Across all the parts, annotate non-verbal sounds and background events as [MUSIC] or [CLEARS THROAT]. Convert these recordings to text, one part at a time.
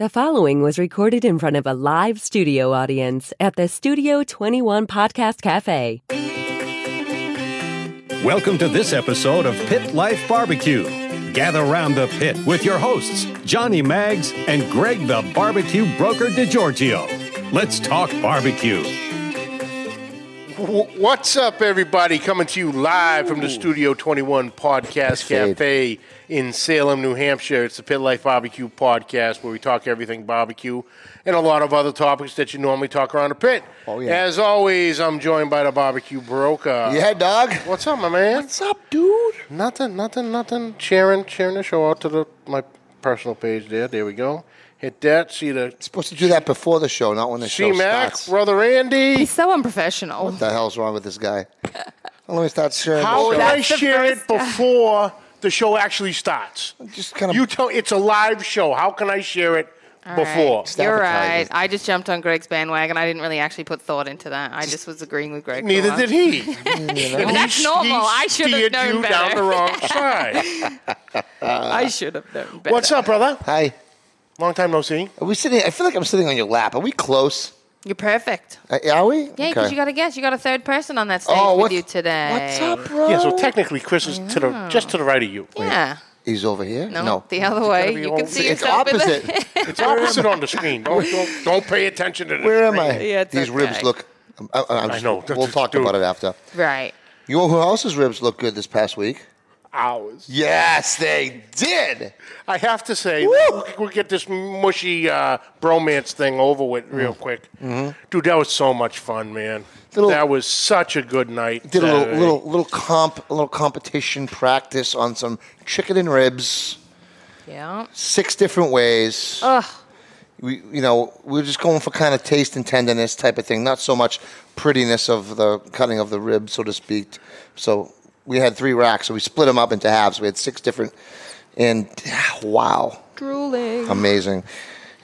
The following was recorded in front of a live studio audience at the Studio 21 Podcast Cafe. Welcome to this episode of Pit Life Barbecue. Gather round the pit with your hosts, Johnny Maggs and Greg the Barbecue Broker DiGiorgio. Let's talk barbecue. What's up, everybody? Coming to you live from the Studio 21 Podcast fade. Cafe in Salem, New Hampshire. It's the Pit Life Barbecue Podcast where we talk everything barbecue and a lot of other topics that you normally talk around the pit. Oh, yeah. As always, I'm joined by the Barbecue Broker. Yeah, dog. What's up, my man? What's up, dude? Nothing, nothing, nothing. Sharing, sharing the show out to the my personal page there. There we go. Hit that. See the Supposed to do that before the show, not when the C show Mac, starts. brother Andy. He's so unprofessional. What the hell's wrong with this guy? Well, let me start sharing. How the can show. I That's the share it first before the show actually starts? Just kind of. You tell it's a live show. How can I share it All before? right. You're right. I just jumped on Greg's bandwagon. I didn't really actually put thought into that. I just was agreeing with Greg. Neither did once. he. [LAUGHS] Well, that's normal. I should have steered known you down the wrong [LAUGHS] side. I should have known better. What's up, brother? Hi. Long time no see. Are we sitting? I feel like I'm sitting on your lap. Are we close? You're perfect. Uh, are we? Yeah, because you got to guess. You got a third person on that stage Oh, with what- you today. What's up, bro? Yeah, so technically Chris is to the just to the right of you. Yeah. He's over here. No, the other way. be You all- can see It's yourself in the- opposite. [LAUGHS] It's opposite on the screen. Don't, don't don't pay attention to the Where am. I? Yeah, it's These okay. ribs look. I'm, I'm, I'm I know. We'll talk Dude. about it after. right. You know who else's ribs look good this past week? Hours. Yes, they did. I have to say, we'll, we'll get this mushy uh, bromance thing over with real quick. Dude, that was so much fun, man. Mm-hmm. Little- that was such a good night. Did a little, little, little comp, a little competition practice on some chicken and ribs. Yeah. Six different ways. Ugh. we you know we're just going for kind of taste and tenderness type of thing not so much prettiness of the cutting of the rib so to speak so we had three racks so we split them up into halves we had six different and wow Drooling. amazing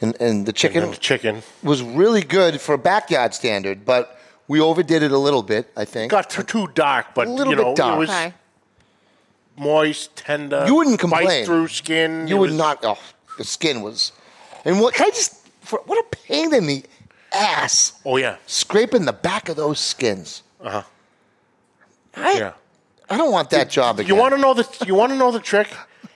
and, and the chicken And the chicken. was really good for a backyard standard but we overdid it a little bit i think Got too, too dark, but A little you know, bit dark. it was Okay. moist, tender. You wouldn't complain. Bite through skin. you It would was- not oh the skin was and what can i just for, what a pain in the ass Oh yeah, scraping the back of those skins Uh-huh. I, yeah. I don't want that job again. You want to know the you want to know the trick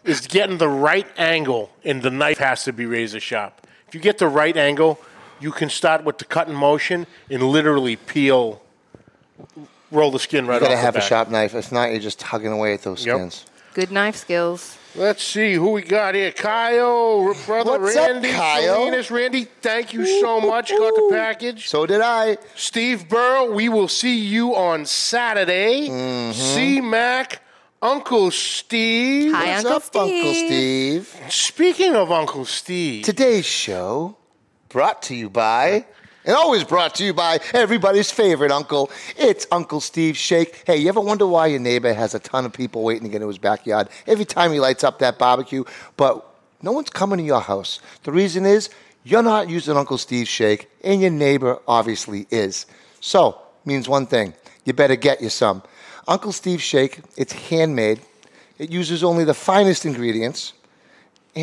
is getting the right angle, and the knife has to be razor sharp. If you get the right angle, you can start with the cut cutting motion and literally peel, roll the skin right You gotta off have the a back. sharp knife. If not, you're just tugging away at those Yep. skins. Good knife skills. Let's see who we got here. Kyle, brother What's up, Randy, Kyle? Salinas. Randy, thank you so much. Got the package. So did I. Steve Burrow, we will see you on Saturday. Mm-hmm. C Mac, Uncle Steve. Hi, What's Uncle up, Uncle Steve. Steve? Speaking of Uncle Steve, Today's show brought to you by, and always brought to you by everybody's favorite uncle. It's Uncle Steve Shake. Hey, you ever wonder why your neighbor has a ton of people waiting to get into his backyard every time he lights up that barbecue, but no one's coming to your house? The reason is you're not using Uncle Steve Shake, and your neighbor obviously is. So, means one thing you better get you some. Uncle Steve Shake, it's handmade. It uses only the finest ingredients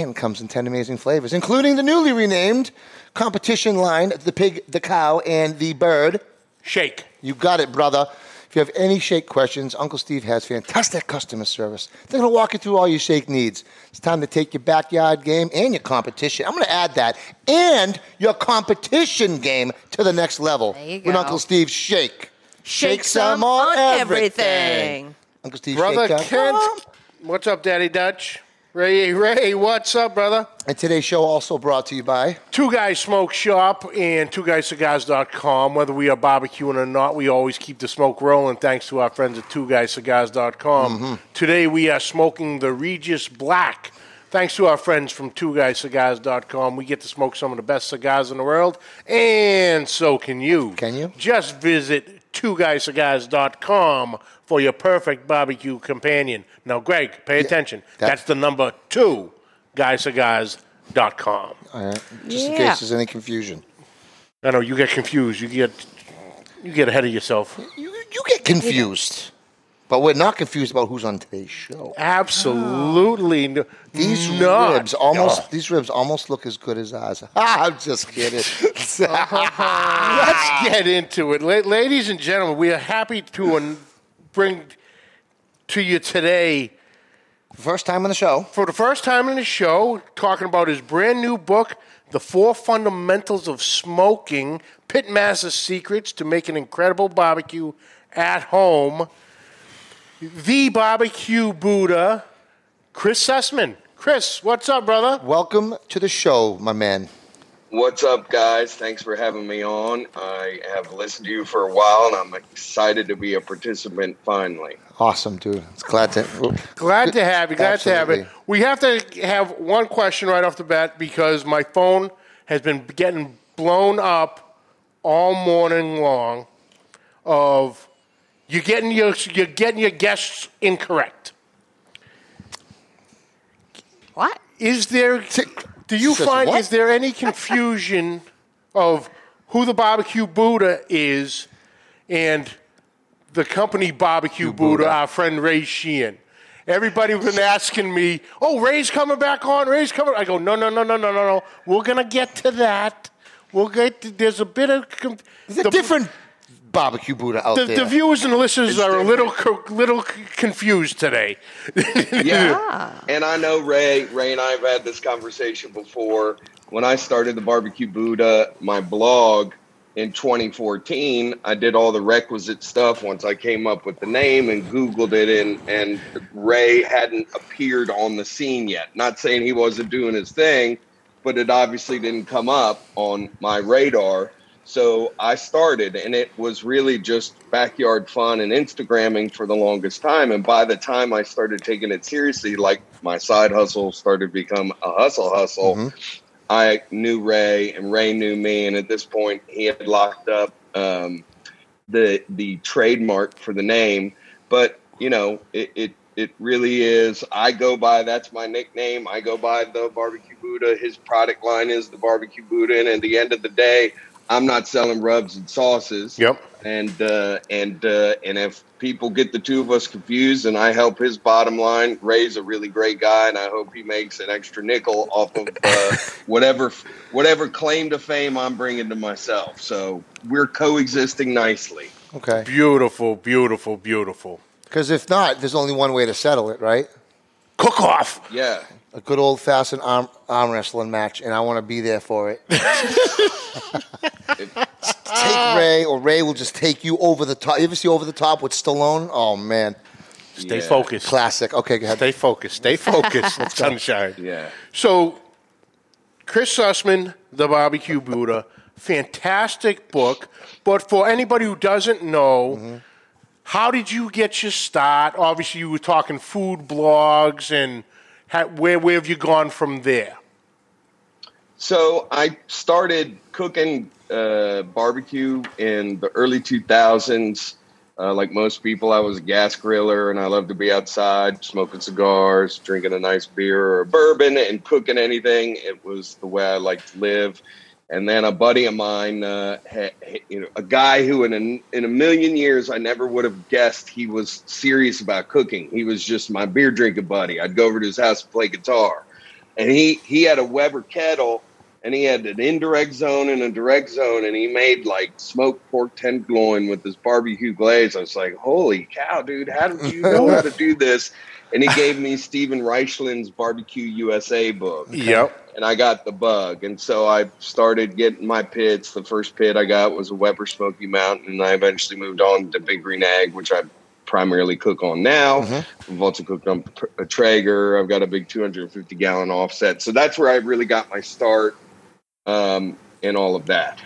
and comes in 10 amazing flavors, including the newly renamed competition line the pig, the cow, and the bird. shake. You got it, brother. If you have any shake questions, Uncle Steve has fantastic customer service. They're going to walk you through all your shake needs. It's time to take your backyard game and your competition. I'm going to add that and your competition game to the next level There you with. Uncle Steve's Shake. Shake some on everything. Uncle Steve Brother Shake. Kent, what's up, Daddy Dutch? Ray, Ray, what's up, brother? And today's show also brought to you by Two Guys Smoke Shop and Two TwoGuysCigars.com. Whether we are barbecuing or not, we always keep the smoke rolling thanks to our friends at TwoGuysCigars.com. Mm-hmm. Today we are smoking the Regis Black. Thanks to our friends from TwoGuysCigars.com, we get to smoke some of the best cigars in the world, and so can you. Can you? Just visit TwoGuysCigars.com for your perfect barbecue companion. Now, Greg, pay attention. that- That's the number two, GuyCigars.com. All right, just in Yeah. case there's any confusion. I know you get confused. You get you get ahead of yourself. You, you get confused. But we're not confused about who's on today's show. Absolutely. n- These not. ribs almost these ribs almost look as good as ours. [LAUGHS] I'm just kidding. [LAUGHS] Let's get into it. La- ladies and gentlemen, we are happy to um, bring to you today, First time on the show. for the first time in the show, talking about his brand new book, The Four Fundamentals of Smoking Pitmaster Secrets to Make an Incredible Barbecue at Home. The Barbecue Buddha, Chris Sussman. Chris, what's up, brother? Welcome to the show, my man. What's up, guys? Thanks for having me on. I have listened to you for a while, and I'm excited to be a participant finally. Awesome, dude. It's glad to Glad to have you. Glad to have it. We have to have one question right off the bat because my phone has been getting blown up all morning long. Of you're getting your you're getting your guests incorrect. What? Is there? Do you Says find what? is there any confusion of who the barbecue Buddha is and the company Barbecue Buddha, Buddha. our friend Ray Sheehan? Everybody's been asking me, "Oh, Ray's coming back on. Ray's coming." I go, "No, no, no, no, no, no, no. We're gonna get to that. We'll get. To, there's a bit of com- There's a the- different barbecue Buddha out The, there. the viewers and listeners are a little co- little c- confused today. Yeah. [LAUGHS] and I know Ray. Ray and I have had this conversation before. When I started the Barbecue Buddha, my blog in 2014, I did all the requisite stuff once I came up with the name and Googled it, and, and Ray hadn't appeared on the scene yet. Not saying he wasn't doing his thing, but it obviously didn't come up on my radar. So I started, and it was really just backyard fun and Instagramming for the longest time. And by the time I started taking it seriously, like my side hustle started to become a hustle hustle, I knew Ray, and Ray knew me. And at this point, he had locked up um, the the trademark for the name. But you know, it, it it really is. I go by that's my nickname. I go by the Barbecue Buddha. His product line is the Barbecue Buddha, and at the end of the day, I'm not selling rubs and sauces. Yep. And uh, and uh, and if people get the two of us confused, and I help his bottom line, Ray's a really great guy, and I hope he makes an extra nickel off of uh, [LAUGHS] whatever whatever claim to fame I'm bringing to myself. So we're coexisting nicely. okay. beautiful, beautiful, beautiful. Because if not, there's only one way to settle it, right? Cook off. Yeah. A good old fashioned arm, arm wrestling match, and I want to be there for it. [LAUGHS] take Ray, or Ray will just take you over the top. You ever see Over the Top with Stallone? Oh man, Stay Yeah. focused. classic. Okay, go ahead. Stay focused. Stay focused. Let's Sunshine. Yeah. So, Chris Sussman, The Barbecue Buddha, fantastic book. But for anybody who doesn't know, mm-hmm. how did you get your start? Obviously, you were talking food blogs, and ha where where have you gone from there? So I started cooking uh, barbecue in the early 2000s. Uh, like most people, I was a gas griller and I loved to be outside smoking cigars, drinking a nice beer or bourbon, and cooking anything. It was the way I liked to live. And then a buddy of mine, uh, you know, a guy who in a, in a million years I never would have guessed he was serious about cooking. He was just my beer drinking buddy. I'd go over to his house and play guitar and he he had a Weber kettle, and he had an indirect zone and a direct zone, and he made like smoked pork tenderloin with this barbecue glaze. I was like, "Holy cow, dude! How did you know how to do this?" [LAUGHS] And he gave me Steven Raichlen's Barbecue USA book, Yep. and I got the bug, and so I started getting my pits. The first pit I got was a Weber Smoky Mountain, and I eventually moved on to Big Green Egg, which I primarily cook on now. I've also cooked on a Traeger. I've got a big 250 gallon offset, so that's where I really got my start um, in all of that.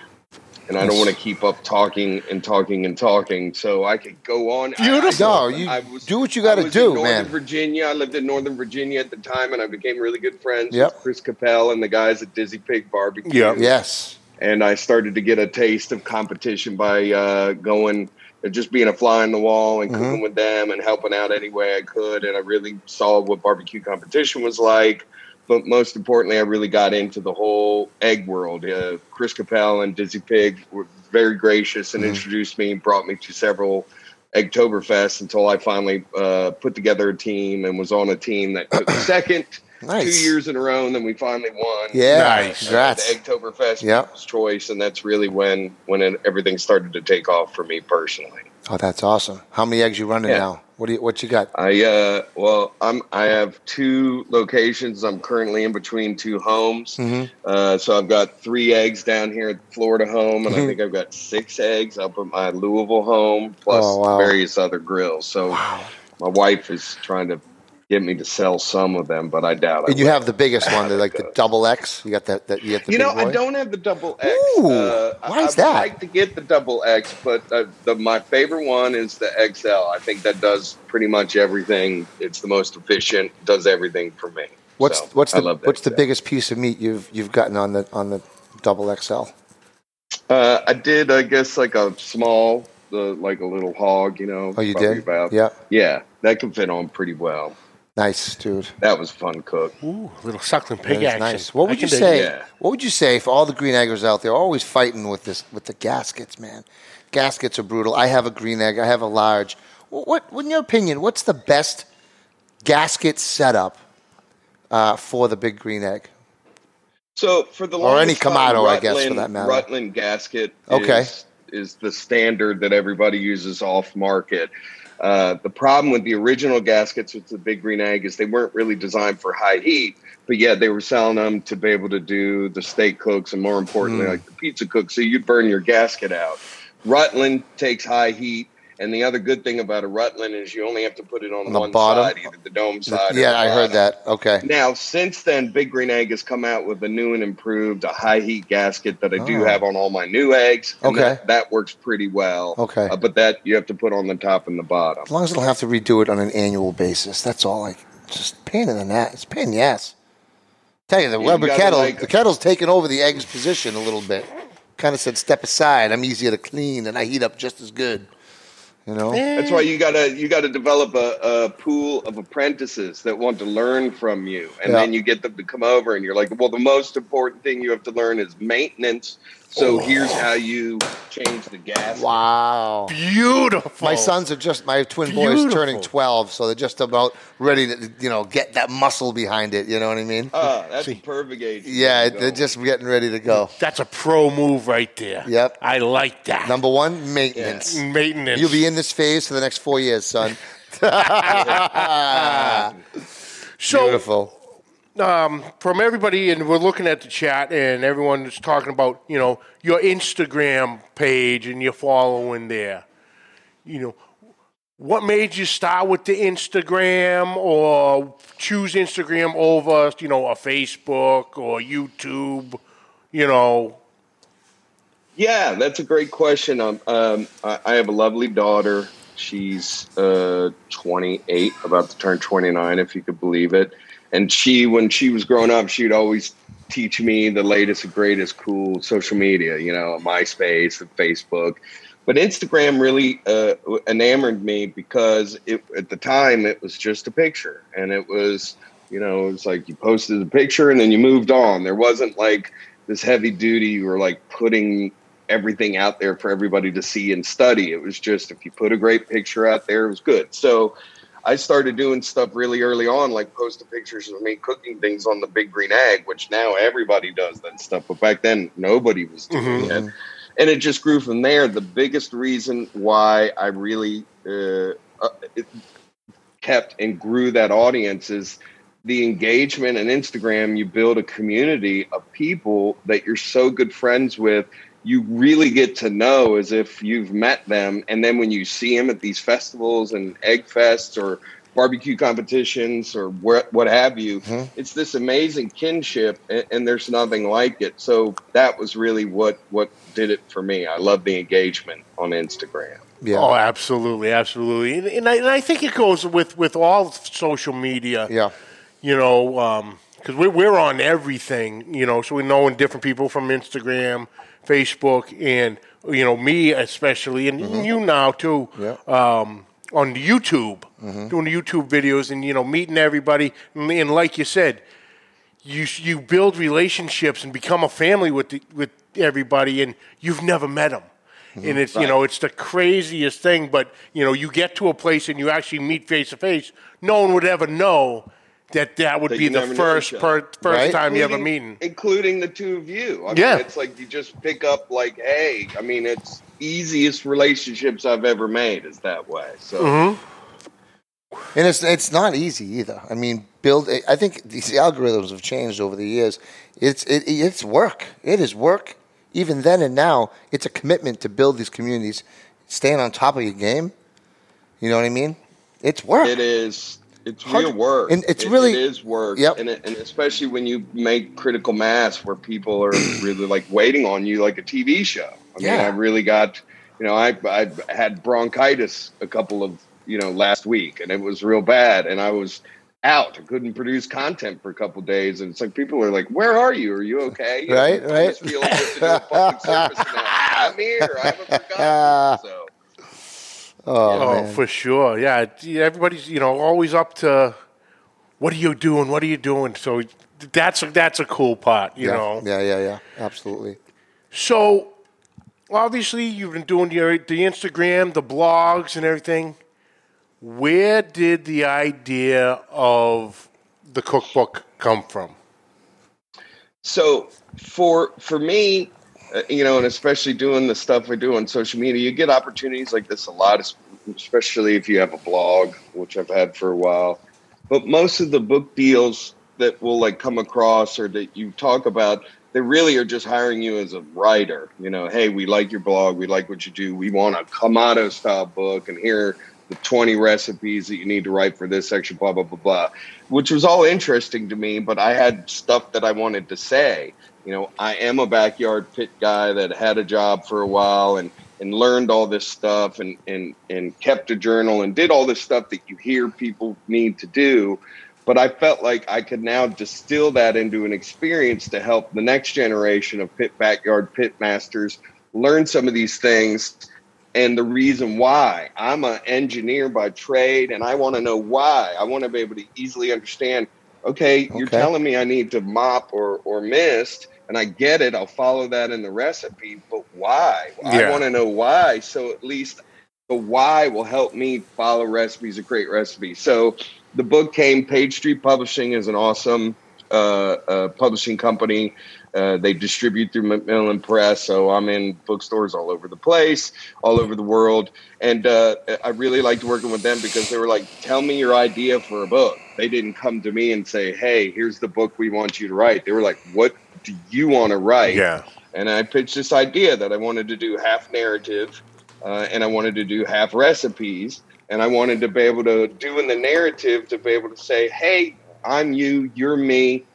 And I don't want to keep up talking and talking and talking, so I could go on. Beautiful. No, you do what you I was do, man. Virginia. I lived in Northern Virginia at the time, and I became really good friends Yep. with Chris Capell and the guys at Dizzy Pig Barbecue. Yep. Yes. And I started to get a taste of competition by uh, going, just being a fly on the wall and cooking with them and helping out any way I could. And I really saw what barbecue competition was like. But most importantly, I really got into the whole egg world. Uh, Chris Capell and Dizzy Pig were very gracious and introduced me and brought me to several Eggtoberfest until I finally uh, put together a team and was on a team that took [COUGHS] second Nice. two years in a row, and then we finally won. Yeah. Nice. Congrats. The Eggtoberfest Yep. Choice, and that's really when when it, everything started to take off for me personally. Oh, that's awesome. How many eggs you running Yeah. now? What do you what you got? I uh well I'm I have two locations. I'm currently in between two homes. Mm-hmm. Uh, so I've got three eggs down here at the Florida home, and Mhm. I think I've got six eggs up at my Louisville home, plus Oh, wow. various other grills. So my wife is trying to get me to sell some of them, but I doubt it. And you have the biggest [LAUGHS] one, like the double X. You got that. that you got the You big know, I don't have the double X. Ooh, uh, I- why is I, that? would like to get the double X, but uh, the, my favorite one is the XL. I think that does pretty much everything. It's the most efficient. Does everything for me. What's So, what's the love the what's the biggest piece of meat you've you've gotten on the on the double XL? Uh, I did, I guess, like a small, the like a little hog. You know. Oh, you did? About, Yeah. Yeah, that can fit on pretty well. Nice, dude. That was fun cook. Ooh, little suckling pig action. nice. What I would you say? Yeah. What would you say if all the green eggers out there? Always fighting with this with the gaskets, man. Gaskets are brutal. I have a green egg. I have a large. What, what in your opinion, what's the best gasket setup uh, for the big green egg? So for the Or any longest Kamado, I guess, for that matter. Rutland gasket Okay. is, is the standard that everybody uses off market. Uh, the problem with the original gaskets with the big green egg is they weren't really designed for high heat, but yet they were selling them to be able to do the steak cooks and more importantly, Hmm. like the pizza cooks. So you'd burn your gasket out. Rutland takes high heat. And the other good thing about a Rutland is you only have to put it on, On the one bottom? side, either the dome side. or yeah, I heard that. Okay. Now, since then, Big Green Egg has come out with a new and improved, a high heat gasket that I do Oh. have on all my new eggs. Okay. That, that works pretty well. Okay. Uh, but that you have to put on the top and the bottom. As long as I don't have to redo it on an annual basis, that's all. Like, just pain in the ass. It's pain in the ass. Tell you, the You Weber kettle, like- the kettle's taken over the eggs position a little bit. Kind of said, step aside. I'm easier to clean, and I heat up just as good. You know. That's why you gotta you gotta develop a, a pool of apprentices that want to learn from you, and Yeah. then you get them to come over, and you're like, well, the most important thing you have to learn is maintenance. So here's how you change the gas. Wow. Beautiful. My sons are just my twin boys turning twelve, so they're just about ready to you know get that muscle behind it. You know what I mean? Ah, that's a perfect age. yeah, they're just getting ready to go. That's a pro move right there. Yep. I like that. Number one, maintenance. Maintenance. You'll be in this phase for the next four years, son. [LAUGHS] [LAUGHS] so, Beautiful. Um, from everybody, and we're looking at the chat, and everyone's talking about you know your Instagram page and your following there. You know, what made you start with the Instagram, or choose Instagram over you know a Facebook or YouTube? You know, Yeah, that's a great question. Um, um, I, I have a lovely daughter. She's uh, 28, about to turn 29, if you could believe it. And she, when she was growing up, she'd always teach me the latest and greatest cool social media, you know, MySpace and Facebook. But Instagram really uh, enamored me because it, at the time it was just a picture, and it was, you know, it was like you posted a picture and then you moved on. There wasn't like this heavy duty. You were like putting everything out there for everybody to see and study. It was just if you put a great picture out there, it was good. So I started doing stuff really early on, like posting pictures of me cooking things on the Big Green Egg, which now everybody does that stuff. But back then, nobody was doing Mhm. it. And it just grew from there. The biggest reason why I really uh, uh, kept and grew that audience is the engagement and Instagram, you build a community of people that you're so good friends with. You really get to know as if you've met them. And then when you see them at these festivals and egg fests or barbecue competitions or what, what have you, it's this amazing kinship and, and there's nothing like it. So that was really what, what did it for me. I love the engagement on Instagram. Yeah. Oh, absolutely, absolutely, and, and, I, and I think it goes with with all social media. yeah. You know, um, because we're we're on everything. You know, so we're knowing different people from Instagram, Facebook, and you know me especially, and mm-hmm. you now too. Yeah. Um, on YouTube, mm-hmm. doing YouTube videos, and you know, meeting everybody, and, and like you said, you you build relationships and become a family with the, with everybody, and you've never met them. Mm-hmm. and it's you know it's the craziest thing. But you know, you get to a place and you actually meet face to face. No one would ever know that that would That be the first per, first Right? time you ever Including- meeting. including the two of you. I Yeah. mean, it's like you just pick up like, hey, I mean, it's easiest relationships I've ever made is that way. So Mm-hmm. And it's it's not easy either. I mean, build. I think these algorithms have changed over the years. It's it, it's work. It is work. Even then and now, it's a commitment to build these communities, staying on top of your game. You know what I mean? It's work. it is. It's Hard- real work. and it's It- really- it is work. Yep. And, it, and especially when you make critical mass where people are really like waiting on you like a TV show. I mean, Yeah. I really got, you know, I I had bronchitis a couple of you know last week, and it was real bad, and I was out. I couldn't produce content for a couple days, and it's like people are like, "Where are you? Are you okay?" You Right, I right. just feel I have to do a public service announcement. I'm here. I haven't forgotten. [LAUGHS] So. Oh, Oh, man. for sure. Yeah, everybody's you know always up to what are you doing? What are you doing? So that's a, that's a cool part, you yeah, know. yeah, yeah, yeah. Absolutely. So obviously you've been doing your the Instagram, the blogs, and everything. Where did the idea of the cookbook come from? So for for me, Uh, you know, and especially doing the stuff I do on social media, you get opportunities like this a lot, especially if you have a blog, which I've had for a while. But most of the book deals that will like come across or that you talk about, they really are just hiring you as a writer. You know, hey, we like your blog, we like what you do, we want a Kamado style book, and here the 20 recipes that you need to write for this section, blah, blah, blah, blah, which was all interesting to me, but I had stuff that I wanted to say. You know, I am a backyard pit guy that had a job for a while and, and learned all this stuff and, and, and kept a journal and did all this stuff that you hear people need to do. But I felt like I could now distill that into an experience to help the next generation of pit backyard pit masters learn some of these things and the reason why. I'm an engineer by trade and I want to know why. I want to be able to easily understand okay, you're telling me I need to mop or, or mist, and I get it. I'll follow that in the recipe, but why? I want to know why. So at least the why will help me follow recipes and create recipes. So the book came. Page Street Publishing is an awesome uh, uh, publishing company. Uh, they distribute through Macmillan Press, so I'm in bookstores all over the place, all over the world, and uh, I really liked working with them because they were like, "Tell me your idea for a book." They didn't come to me and say, "Hey, here's the book we want you to write." They were like, "What do you want to write?" Yeah. and I pitched this idea that I wanted to do half narrative, uh, and I wanted to do half recipes, and I wanted to be able to do in the narrative to be able to say, "Hey, I'm you, you're me.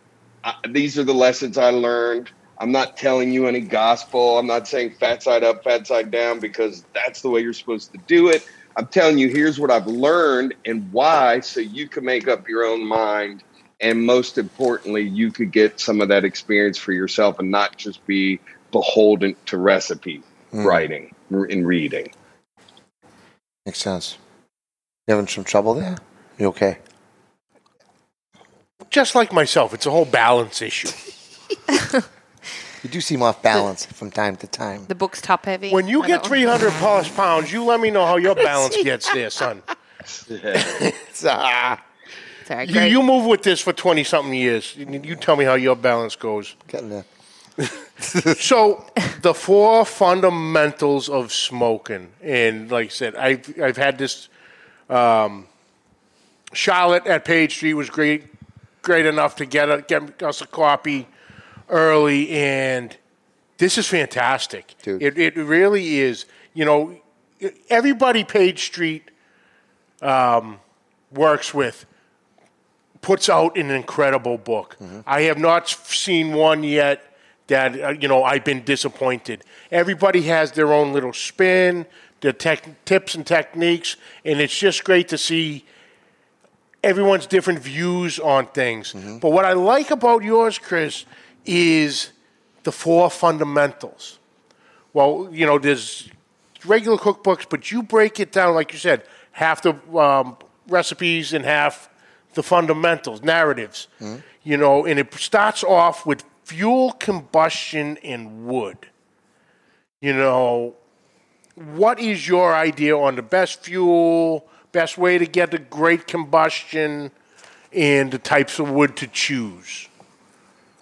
Uh, these are the lessons I learned." I'm not telling you any gospel. I'm not saying fat side up, fat side down because that's the way you're supposed to do it. I'm telling you, here's what I've learned and why, so you can make up your own mind. And most importantly, you could get some of that experience for yourself and not just be beholden to recipe hmm. writing and reading. Makes sense. You having some trouble there? You okay? Just like myself, it's a whole balance issue. [LAUGHS] You do seem off balance from time to time. The book's top heavy. When you I get don't- 300 plus pounds, you let me know how your [LAUGHS] balance gets there, son. ah, Sorry, You, Greg. you move with this for 20 something years. You you tell me how your balance goes. getting there. [LAUGHS] So, the four fundamentals of smoking, and like I said, I've I've had this. Um, Charlotte at Page Street was great, great enough to get a, get us a copy early, and this is fantastic. Dude. It it really is. You know, everybody Page Street um, works with puts out an incredible book. I have not seen one yet that uh, you know I've been disappointed. Everybody has their own little spin, their tech, tips and techniques, and it's just great to see everyone's different views on things. But what I like about yours, Chris, is the four fundamentals. Well, you know, there's regular cookbooks, but you break it down, like you said, half the um, recipes and half the fundamentals, narratives. You know, and it starts off with fuel, combustion, and wood. You know, what is your idea on the best fuel, best way to get a great combustion, and the types of wood to choose?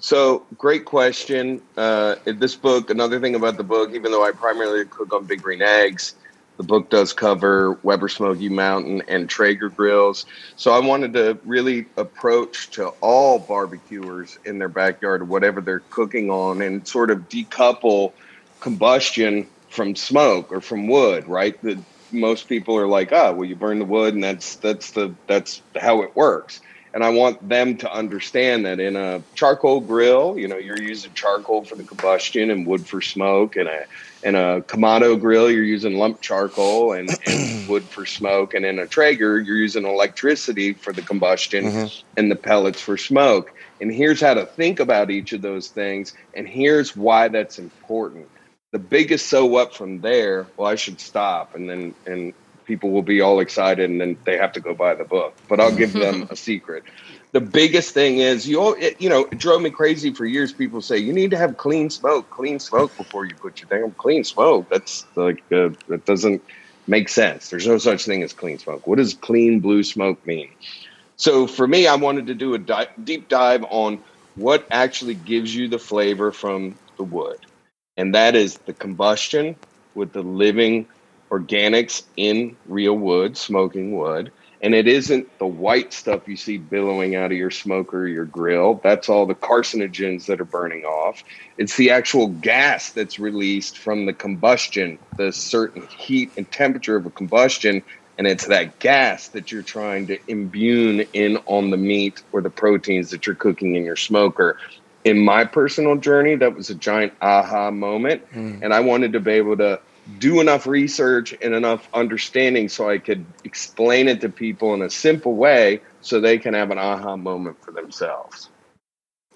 So, great question. Uh, this book, another thing about the book, even though I primarily cook on Big Green Eggs, the book does cover Weber Smoky Mountain and Traeger grills. So, I wanted to really approach to all barbecuers in their backyard, whatever they're cooking on, and sort of decouple combustion from smoke or from wood, right? The, most people are like, "Oh, well, you burn the wood, and that's that's the that's how it works." And I want them to understand that in a charcoal grill, you know, you're using charcoal for the combustion and wood for smoke, and a in a Kamado grill, you're using lump charcoal and, and [CLEARS THROAT] wood for smoke, and in a Traeger, you're using electricity for the combustion mm-hmm. and the pellets for smoke. And here's how to think about each of those things, and here's why that's important. The biggest so what from there, well, I should stop, and then and people will be all excited and then they have to go buy the book. But I'll give them [LAUGHS] a secret. The biggest thing is you all, it, you know, it drove me crazy for years. People say you need to have clean smoke, clean smoke before you put your damn clean smoke. That's like uh, that doesn't make sense. There's no such thing as clean smoke. What does clean blue smoke mean? So for me, I wanted to do a di- deep dive on what actually gives you the flavor from the wood, and that is the combustion with the living organics in real wood, smoking wood. And it isn't the white stuff you see billowing out of your smoker, your grill. That's all the carcinogens that are burning off. It's the actual gas that's released from the combustion, the certain heat and temperature of a combustion. And it's that gas that you're trying to imbue in on the meat or the proteins that you're cooking in your smoker. In my personal journey, that was a giant aha moment. Mm. And I wanted to be able to do enough research and enough understanding so I could explain it to people in a simple way so they can have an aha moment for themselves.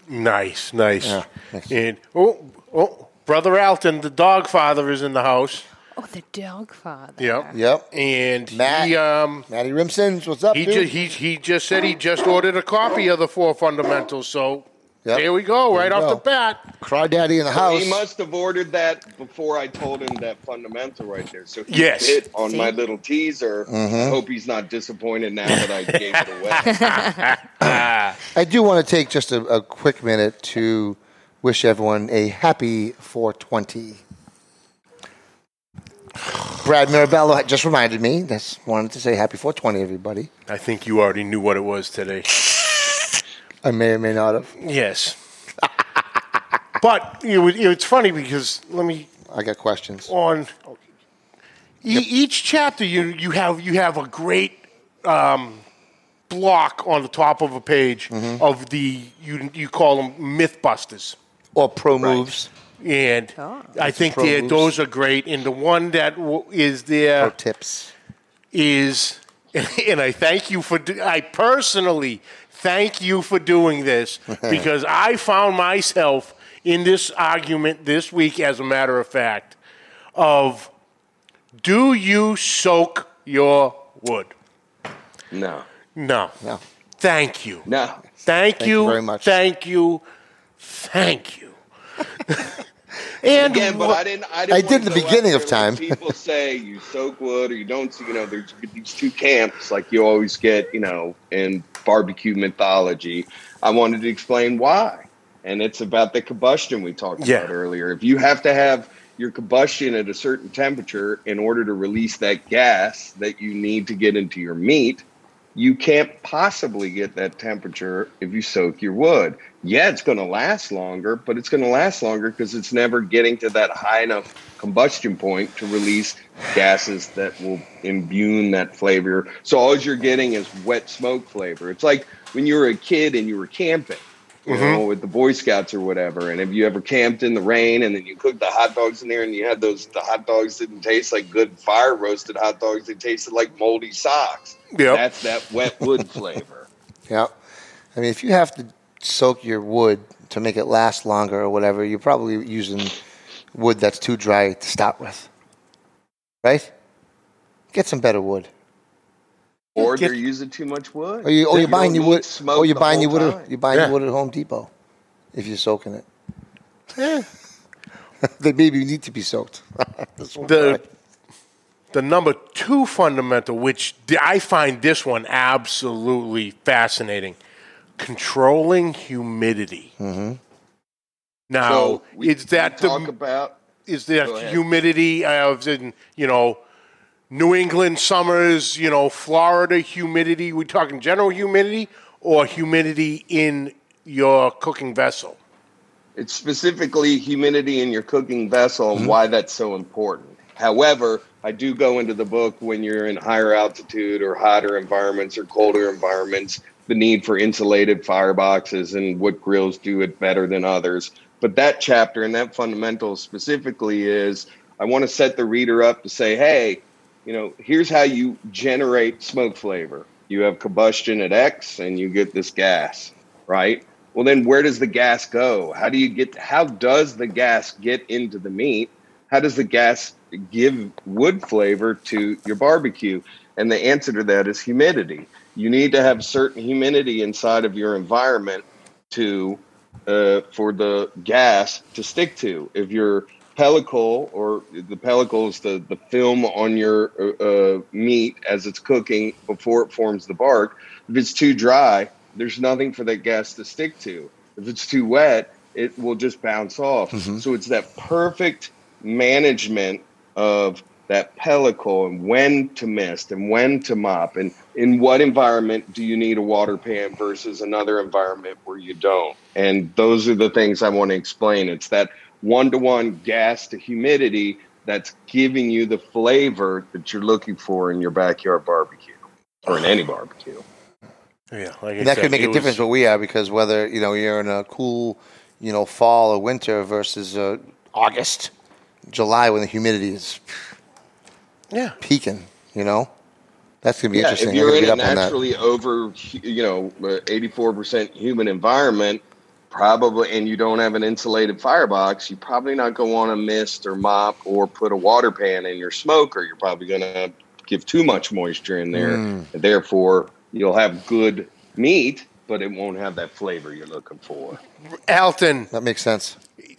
Nice, nice. Yeah, nice. And oh, oh, brother Alton, the dog father, is in the house. Oh, the dog father. Yep. Yep. And Matt, he, um, Matty Rimsons, what's up? He, dude? he he just said he just ordered a copy of the four fundamentals. So Yep. There we go, right off go. the bat. Cry daddy in the house. He must have ordered that before I told him that fundamental right there. So he yes. hit on See? my little teaser. Mm-hmm. Hope he's not disappointed now that I gave it away. [LAUGHS] I do want to take just a, a quick minute to wish everyone a happy 420. Brad Mirabello just reminded me. Just wanted to say happy 420, everybody. I think you already knew what it was today. [LAUGHS] I may or may not have. Yes. [LAUGHS] but it, it's funny because let me. I got questions on e- each chapter. You you have you have a great um, block on the top of a page mm-hmm. of the you you call them MythBusters or pro moves. And oh. I think those are great. And the one that w- is there pro tips is, [LAUGHS] and I thank you for. I personally thank you for doing this [LAUGHS] because I found myself in this argument this week, as a matter of fact, of do you soak your wood? No. No. No. Thank you. No. Thank, thank you, you very much. Thank you. Thank you. [LAUGHS] And again, but I didn't. I, didn't I did the beginning of time. people [LAUGHS] say you soak wood or you don't. You know, there's these two camps, like you always get. You know, in barbecue mythology. I wanted to explain why, and it's about the combustion we talked yeah. about earlier. If you have to have your combustion at a certain temperature in order to release that gas that you need to get into your meat, you can't possibly get that temperature if you soak your wood. Yeah, it's going to last longer, but it's going to last longer because it's never getting to that high enough combustion point to release gases that will imbue that flavor. So all you're getting is wet smoke flavor. It's like when you were a kid and you were camping you mm-hmm. know, with the Boy Scouts or whatever. And if you ever camped in the rain and then you cooked the hot dogs in there and you had those, the hot dogs didn't taste like good fire roasted hot dogs, they tasted like moldy socks. Yeah, That's that wet wood [LAUGHS] flavor. Yeah. I mean, if you have to soak your wood to make it last longer or whatever, you're probably using wood that's too dry to start with. Right? Get some better wood. Or they're using too much wood. Or, you, or you're buying your wood. Or you're buying your wood. At, you're buying yeah. your wood at Home Depot, if you're soaking it. [LAUGHS] Yeah. [LAUGHS] they maybe you need to be soaked. [LAUGHS] the, the number two fundamental, which I find this one absolutely fascinating, controlling humidity. Mm-hmm. Now, So we, is that the talk about is there Go ahead. humidity of in you know New England summers, you know Florida humidity? We talking general humidity or humidity in your cooking vessel? it's specifically humidity in your cooking vessel Mm-hmm. and why that's so important. However, I do go into the book when you're in higher altitude or hotter environments or colder environments, the need for insulated fireboxes and what grills do it better than others. But that chapter and that fundamental specifically is I want to set the reader up to say, hey, you know, here's how you generate smoke flavor. You have combustion at X and you get this gas, right? Well, then where does the gas go? How do you get, how does the gas get into the meat? How does the gas give wood flavor to your barbecue? And the answer to that is humidity. You need to have certain humidity inside of your environment to uh, for the gas to stick to. If your pellicle or the pellicle is the, the film on your uh, uh, meat as it's cooking before it forms the bark, if it's too dry, there's nothing for that gas to stick to. If it's too wet, it will just bounce off. So it's that perfect management of that pellicle and when to mist and when to mop. And in what environment do you need a water pan versus another environment where you don't? And those are the things i want to explain. It's that one-to-one gas to humidity that's giving you the flavor that you're looking for in your backyard barbecue or in any barbecue Yeah, like And that said, could make it a was- difference where we are because whether you know you're in a cool, you know, fall or winter versus uh, August, July when the humidity is Yeah, peaking. You know, that's gonna be Yeah, interesting. if you're gotta in a up on that. naturally over, you know, eighty-four percent human environment, probably, and you don't have an insulated firebox, you're probably not going to want to mist or mop or put a water pan in your smoker. You're probably going to give too much moisture in there, Mm. and therefore you'll have good meat, but it won't have that flavor you're looking for. Alton, That makes sense.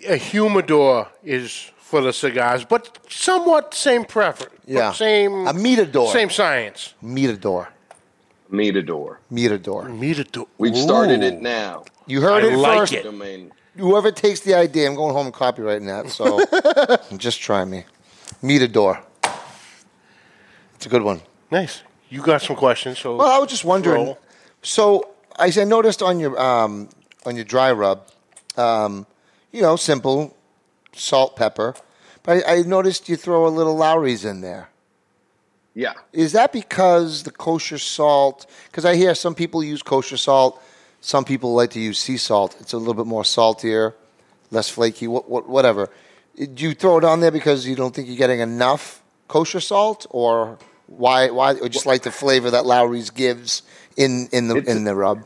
a humidor is for the cigars, but somewhat same preference. Yeah. same A metador. same science. Metador. Meatador. Metador. Metador. We've started Ooh. it now. You heard I it like first. it. Domain. Whoever takes the idea, I'm going home and copyrighting that. So [LAUGHS] just try me. Metador. It's a good one. Nice. You got some questions, so Well, I was just wondering. Roll. So I I noticed on your um, on your dry rub, um, you know, simple salt, pepper, but I, I noticed you throw a little Lawry's in there. Yeah. Is that because the kosher salt? Because I hear some people use kosher salt, some people like to use sea salt. It's a little bit more saltier, less flaky, what, what, whatever. Do you throw it on there because you don't think you're getting enough kosher salt, or why? Why? Or just like the flavor that Lawry's gives in in the It's- in the rub?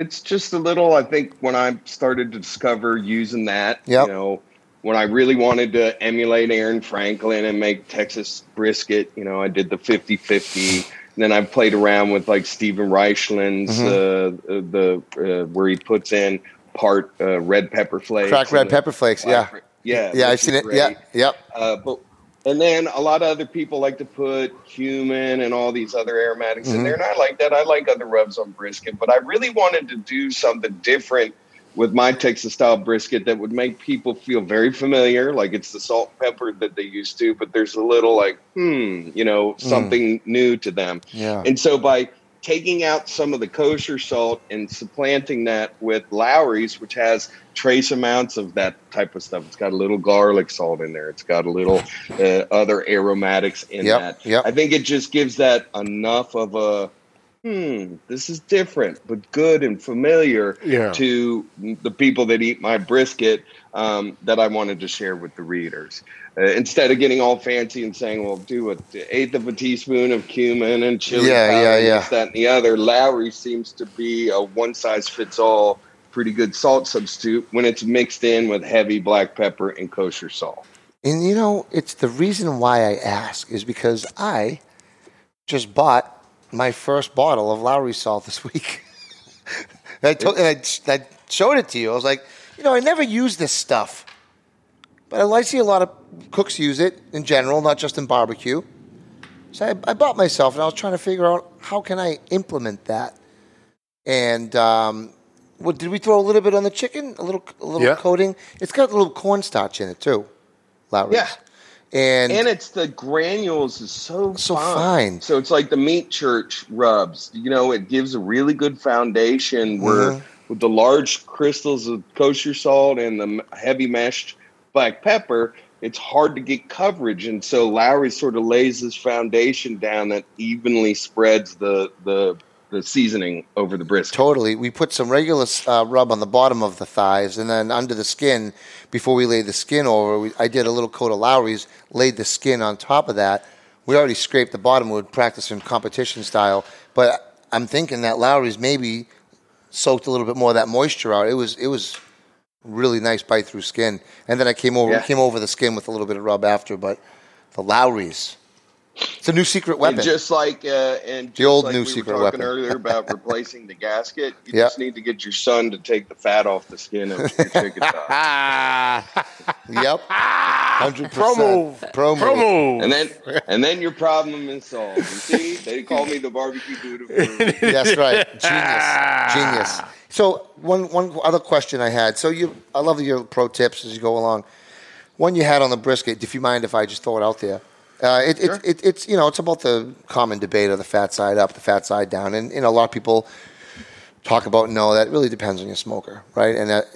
it's just a little i think when i started to discover using that Yep. you know when i really wanted to emulate aaron franklin and make texas brisket you know i did the 50-50 and then i've played around with like stephen raichlen's Mm-hmm. uh, the uh, where he puts in part uh, red pepper flakes Cracked red pepper flakes, yeah. yeah Yeah, I've seen it. great. Yeah, yep. Uh, but and then a lot of other people like to put cumin and all these other aromatics Mm-hmm. in there, and I like that. I like other rubs on brisket, but I really wanted to do something different with my Texas style brisket that would make people feel very familiar, like it's the salt and pepper that they used to, but there's a little like, hmm, you know, something new to them. Mm. Yeah. And so by taking out some of the kosher salt and supplanting that with Lawry's, which has trace amounts of that type of stuff. It's got a little garlic salt in there. It's got a little uh, other aromatics in Yep, that. yep. I think it just gives that enough of a hmm, this is different but good and familiar Yeah. to the people that eat my brisket um, that I wanted to share with the readers. Uh, instead of getting all fancy and saying, well, do an eighth of a teaspoon of cumin and chili Yeah, powder, yeah, yeah. this, that, and the other, Lawry seems to be a one size fits all pretty good salt substitute when it's mixed in with heavy black pepper and kosher salt. And you know, it's the reason why I ask is because I just bought my first bottle of Lawry salt this week. [LAUGHS] I, told, I, I showed it to you. I was like, you know, I never use this stuff, but I like to see a lot of cooks use it in general, not just in barbecue. So I, I bought myself, and I was trying to figure out how can I implement that. And um, what did we throw a little bit on the chicken? A little, a little Yeah. coating. It's got a little cornstarch in it too, Lawry's. Yeah. And, and it's the granules is so So fine. fine. So it's like the meat church rubs. You know, it gives a really good foundation where Mhm. with the large crystals of kosher salt and the heavy mashed black pepper, it's hard to get coverage. And so Lawry sort of lays this foundation down that evenly spreads the the the seasoning over the brisket. Totally. We put some regular uh, rub on the bottom of the thighs, and then under the skin, before we laid the skin over, we, I did a little coat of Lawry's, laid the skin on top of that. We already scraped the bottom. We would practice in competition style, but I'm thinking that Lawry's maybe soaked a little bit more of that moisture out. It was it was really nice bite through skin, and then I came over Yeah. came over the skin with a little bit of rub after. But the Lawry's, it's a new secret weapon. And just like uh, and just old like new we secret were talking weapon. earlier [LAUGHS] about replacing the gasket, you Yeah. just need to get your son to take the fat off the skin of your chicken [LAUGHS] thigh. ah, yep, [LAUGHS] hundred Promo. percent promo. Promo. and then and then your problem is solved. You see, they call me the barbecue Buddha. For That's right. Genius. Genius. So one one other question I had. So you I love your pro tips as you go along. One you had on the brisket, if you mind if I just throw it out there. Uh, it, Sure. it, it, it's you know it's about the common debate of the fat side up, the fat side down, and you know a lot of people talk about no, that really depends on your smoker, right? And that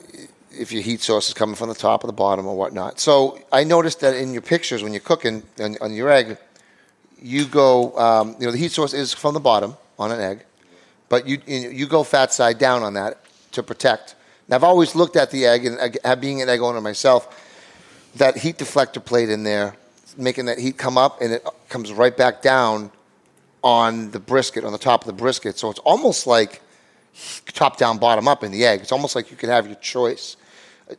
if your heat source is coming from the top or the bottom or whatnot. So I noticed that in your pictures when you're cooking on, on your egg, you go um, you know the heat source is from the bottom on an egg, but you you go fat side down on that to protect. Now I've always looked at the egg and being an egg owner myself, that heat deflector plate in there, making that heat come up and it comes right back down on the brisket on the top of the brisket. So it's almost like top down, bottom up in the egg. It's almost like you could have your choice.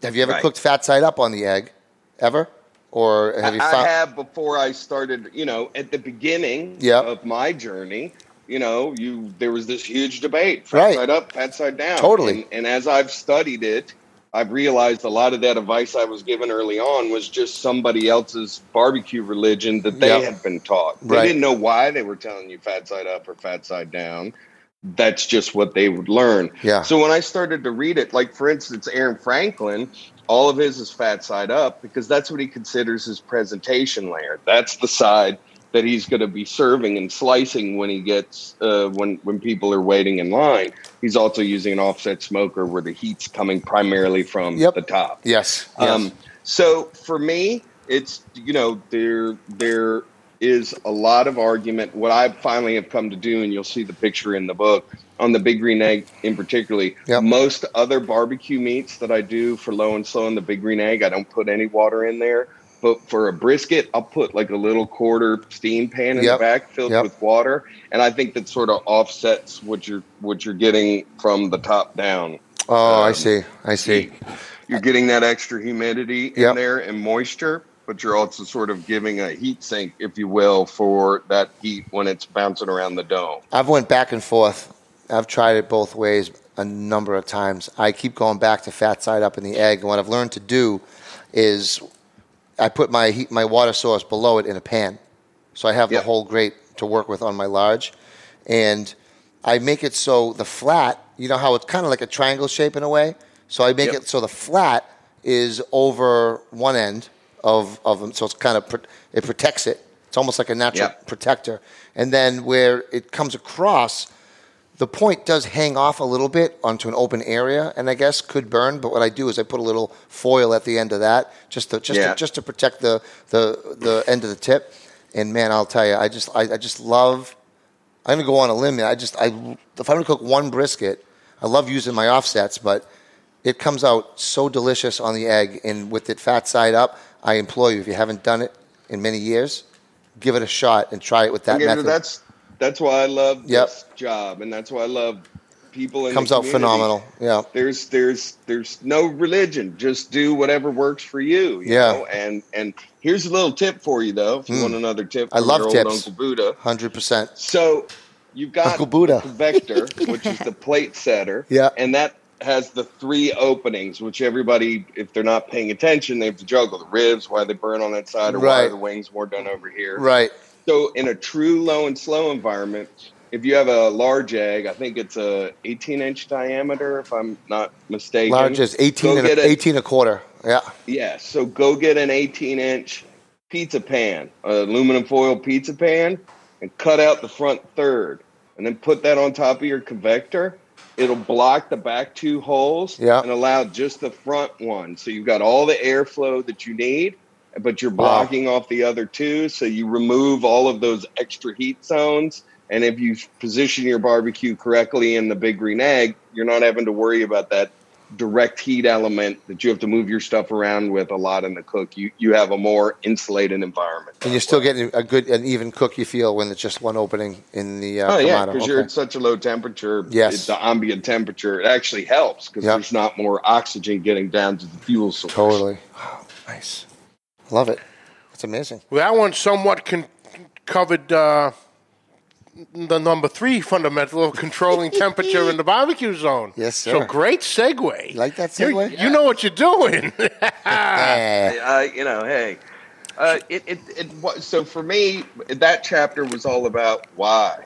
Have you ever Right. cooked fat side up on the egg, ever, or have you I have before I started, you know, at the beginning Yeah. of my journey, you know, you there was this huge debate, fat Right. side up, fat side down. Totally. And, and as I've studied it, I've realized a lot of that advice I was given early on was just somebody else's barbecue religion that they Yep. had been taught. They Right. didn't know why they were telling you fat side up or fat side down. That's just what they would learn. Yeah. So when I started to read it, like for instance, Aaron Franklin, all of his is fat side up because that's what he considers his presentation layer. That's the side that he's going to be serving and slicing when he gets uh, when when people are waiting in line. He's also using an offset smoker where the heat's coming primarily from Yep. the top. yes. yes. Um, so for me, it's you know there there is a lot of argument. What I finally have come to do, and you'll see the picture in the book on the big green egg in particularly. Yep. Most other barbecue meats that I do for low and slow in the big green egg, I don't put any water in there. But for a brisket, I'll put like a little quarter steam pan in Yep. the back filled Yep. with water, and I think that sort of offsets what you're what you're getting from the top down oh, I um, see. I see. you're getting that extra humidity Yep. in there and moisture, but you're also sort of giving a heat sink, if you will, for that heat when it's bouncing around the dome. I've went back and forth. I've tried it both ways a number of times. I keep going back to fat side up in the egg, and what I've learned to do is I put my heat, my water source below it in a pan, so I have Yep. the whole grate to work with on my large, and I make it so the flat. You know how it's kind of like a triangle shape in a way. So I make Yep. it so the flat is over one end of of them, so it's kind of it protects it. It's almost like a natural Yep. protector, and then where it comes across the point does hang off a little bit onto an open area, and I guess could burn. But what I do is I put a little foil at the end of that, just to just Yeah. to, just to protect the, the the end of the tip. And man, I'll tell you, I just I, I just love. I'm gonna go on a limb. here. I just I if I'm gonna cook one brisket, I love using my offsets, but it comes out so delicious on the egg, and with it fat side up. I implore you, if you haven't done it in many years, give it a shot and try it with that method. that's that's why I love Yep. this job, and that's why I love people. In comes out phenomenal. Yeah. There's there's there's no religion. Just do whatever works for you. you Yeah. know? And and here's a little tip for you though. If you Mm. want another tip, I love tips. Uncle Buddha. Hundred percent. So you've got Uncle Buddha. the vector, [LAUGHS] which is the plate setter. Yeah. And that has the three openings, which everybody, if they're not paying attention, they have to juggle the ribs, why they burn on that side, or why are the wings more done over here. Right. So in a true low and slow environment, if you have a large egg, I think it's a 18 inch diameter, if I'm not mistaken. Large is 18 and a, a- 18 a quarter. Yeah. Yeah, so go get an 18 inch pizza pan, an aluminum foil pizza pan, and cut out the front third, and then put that on top of your convector. It'll block the back two holes Yeah. and allow just the front one. So you've got all the airflow that you need, but you're Wow. blocking off the other two. So you remove all of those extra heat zones. And if you position your barbecue correctly in the big green egg, you're not having to worry about that direct heat element that you have to move your stuff around with a lot in the cook. You you have a more insulated environment. And you're still getting a good, an even cook you feel when it's just one opening in the uh, Oh yeah, because you're at such a low temperature. Yes. the ambient temperature it actually helps because Yep. there's not more oxygen getting down to the fuel source. Totally. Oh, nice. Love it. It's amazing. Well, that one somewhat con- covered uh, the number three fundamental of controlling [LAUGHS] temperature in the barbecue zone. Yes, sir. So great segue. You like that You- segue? You, know what you're doing. [LAUGHS] Uh, [LAUGHS] you know, hey, uh, it, it, it was, so for me, that chapter was all about why.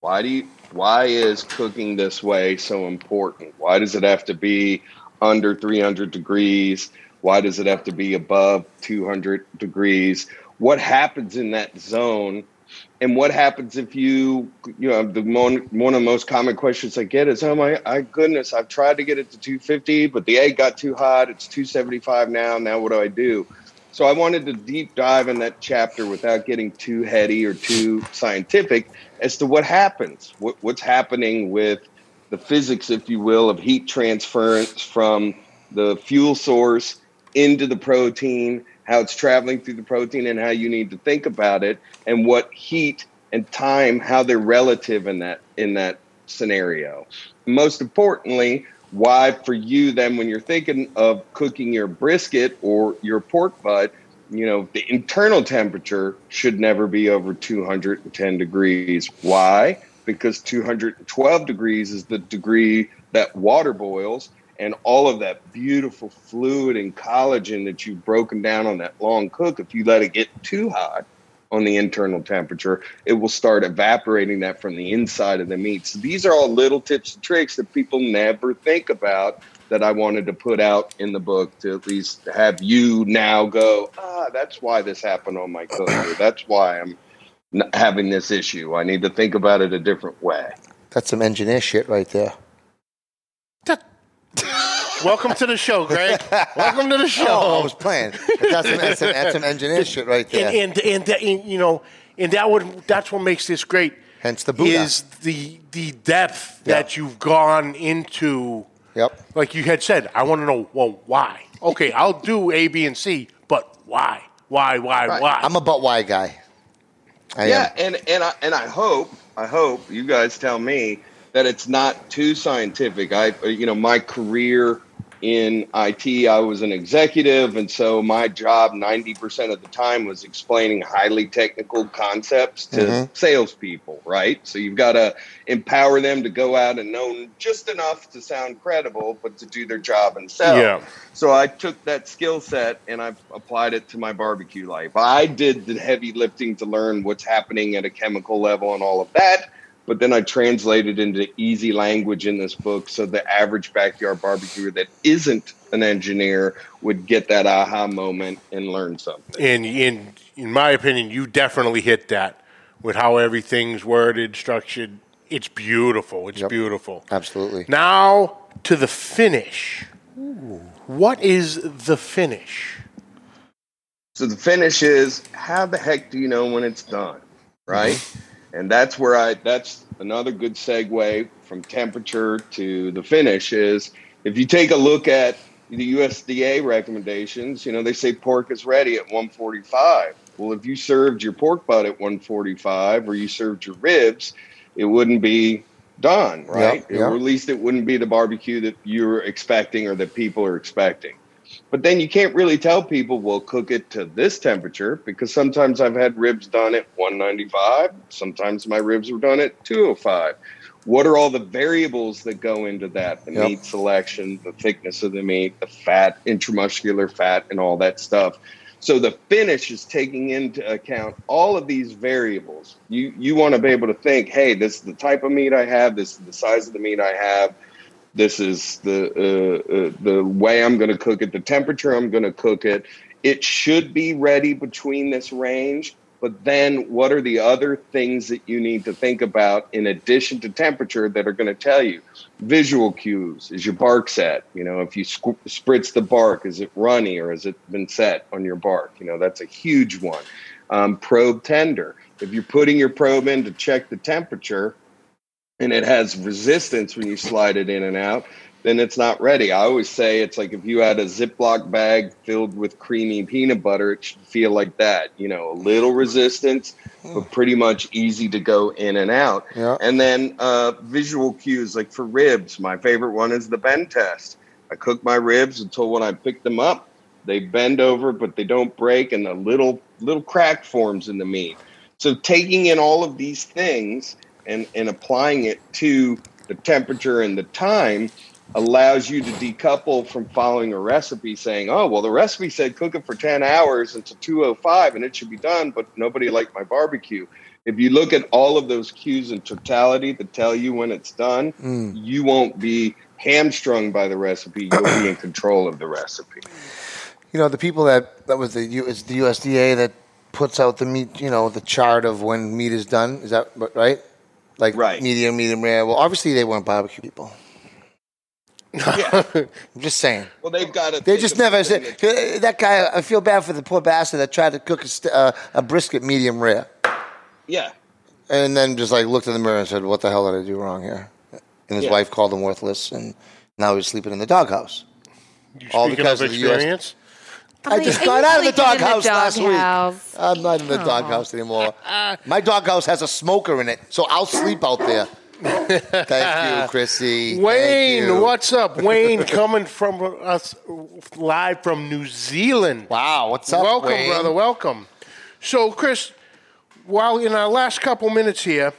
Why do you, why is cooking this way so important? Why does it have to be under 300 degrees? Why does it have to be above 200 degrees? What happens in that zone? And what happens if you, you know, the one, one of the most common questions I get is, oh my, my goodness, I've tried to get it to 250, but the egg got too hot. It's 275 now. Now what do I do? So I wanted to deep dive in that chapter without getting too heady or too scientific as to what happens, what, what's happening with the physics, if you will, of heat transference from the fuel source into the protein, how it's traveling through the protein, and how you need to think about it, and what heat and time, how they're relative in that in that scenario. Most importantly, why for you then when you're thinking of cooking your brisket or your pork butt, you know, the internal temperature should never be over 210 degrees. Why? Because 212 degrees is the degree that water boils and all of that beautiful fluid and collagen that you've broken down on that long cook, if you let it get too hot on the internal temperature, it will start evaporating that from the inside of the meat. So these are all little tips and tricks that people never think about that I wanted to put out in the book to at least have you now go, ah, that's why this happened on my cook. Or [CLEARS THROAT] that's why I'm having this issue. I need to think about it a different way. That's some engineer shit right there. Welcome to the show, Greg. Welcome to the show. [LAUGHS] Oh, I was playing. But that's, some, that's, some, that's some engineer shit right there. and, and, and, that- and, you know, and that would that's what makes this great. Hence the Buddha. is the the depth Yeah. that you've gone into. Yep. Like you had said, I want to know well why. Okay, I'll do A, B, and C, but why? Why? Why? Right. Why? I'm a but why guy. I yeah, am. and and I and I hope I hope you guys tell me that it's not too scientific. I you know my career in IT, I was an executive, and so my job ninety percent of the time was explaining highly technical concepts to Mhm. salespeople. Right, so you've got to empower them to go out and know just enough to sound credible, but to do their job and sell. Yeah. So I took that skill set and I applied it to my barbecue life. I did the heavy lifting to learn what's happening at a chemical level and all of that. But then I translated into easy language in this book so the average backyard barbecuer that isn't an engineer would get that aha moment and learn something. And in in my opinion, you definitely hit that with how everything's worded, structured. It's beautiful. It's Yep. beautiful. Absolutely. Now to the finish. What is the finish? So the finish is how the heck do you know when it's done, right? Mm-hmm. And that's where I that's another good segue from temperature to the finish is if you take a look at the USDA recommendations, you know, they say pork is ready at 145. Well, if you served your pork butt at 145 or you served your ribs, it wouldn't be done, right? yeah. Or at least it wouldn't be the barbecue that you're expecting or that people are expecting. But then you can't really tell people, well, cook it to this temperature because sometimes I've had ribs done at 195. Sometimes my ribs were done at 205. What are all the variables that go into that? The Yep. meat selection, the thickness of the meat, the fat, intramuscular fat, and all that stuff. So the finish is taking into account all of these variables. You you want to be able to think, hey, this is the type of meat I have, this is the size of the meat I have, this is the uh, uh, the way I'm going to cook it, the temperature I'm going to cook it. It should be ready between this range but then, what are the other things that you need to think about in addition to temperature that are going to tell you? Visual cues. Is your bark set? You know, if you spritz the bark, is it runny or has it been set on your bark? You know, that's a huge one. Um, probe tender. If you're putting your probe in to check the temperature and it has resistance when you slide it in and out, then it's not ready. I always say it's like if you had a Ziploc bag filled with creamy peanut butter, it should feel like that. You know, a little resistance, but pretty much easy to go in and out. Yeah. And then uh, visual cues, like for ribs, my favorite one is the bend test. I cook my ribs until when I pick them up, they bend over, but they don't break, and a little little crack forms in the meat. So taking in all of these things and, and applying it to the temperature and the time allows you to decouple from following a recipe saying, oh, well, the recipe said cook it for 10 hours until 205 and it should be done, but nobody liked my barbecue. If you look at all of those cues in totality that tell you when it's done, mm. you won't be hamstrung by the recipe. You'll be in control of the recipe. You know, the people that that was the U, it's the USDA that puts out the meat. You know, the chart of when meat is done. Is that right? Like Right. medium, medium rare. Well, obviously they weren't barbecue people. Yeah. [LAUGHS] I'm just saying. Well, they've got to. They just never said that guy. I feel bad for the poor bastard that tried to cook a, uh, a brisket medium rare, Yeah. and then just like looked in the mirror and said, "What the hell did I do wrong here?" And his Yeah. wife called him worthless, and now he's sleeping in the doghouse. You All because of of the US experience? I just got out of the sleeping in doghouse last week. I'm not in the oh. doghouse anymore. Uh, My doghouse has a smoker in it, so I'll sleep out there. [LAUGHS] Thank you, Chrissy. Thank Wayne, you. what's up? Wayne coming from uh, us live from New Zealand. Wow, what's up, welcome, Wayne? brother. Welcome. So, Chris, while in our last couple minutes here,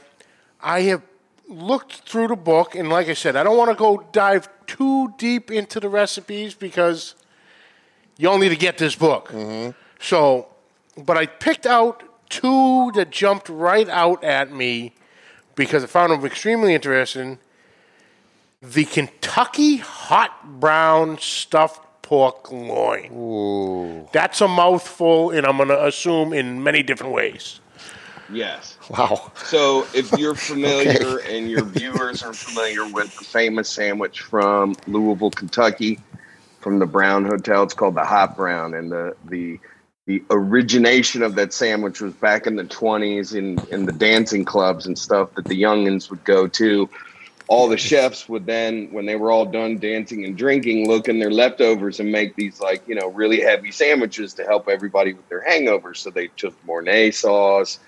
I have looked through the book, and like I said, I don't want to go dive too deep into the recipes because you all need to get this book. Mm-hmm. So, but I picked out two that jumped right out at me because I found them extremely interesting. The Kentucky hot brown stuffed pork loin. Ooh. That's a mouthful, and I'm going to assume in many different ways. Yes. Wow. So, if you're [LAUGHS] familiar and your viewers are familiar with the famous sandwich from Louisville, Kentucky, from the Brown Hotel, it's called the Hot Brown, and the the the origination of that sandwich was back in the 20s in in the dancing clubs and stuff that the youngins would go to. All the chefs would then, when they were all done dancing and drinking, look in their leftovers and make these like you know really heavy sandwiches to help everybody with their hangovers. So they took Mornay sauce,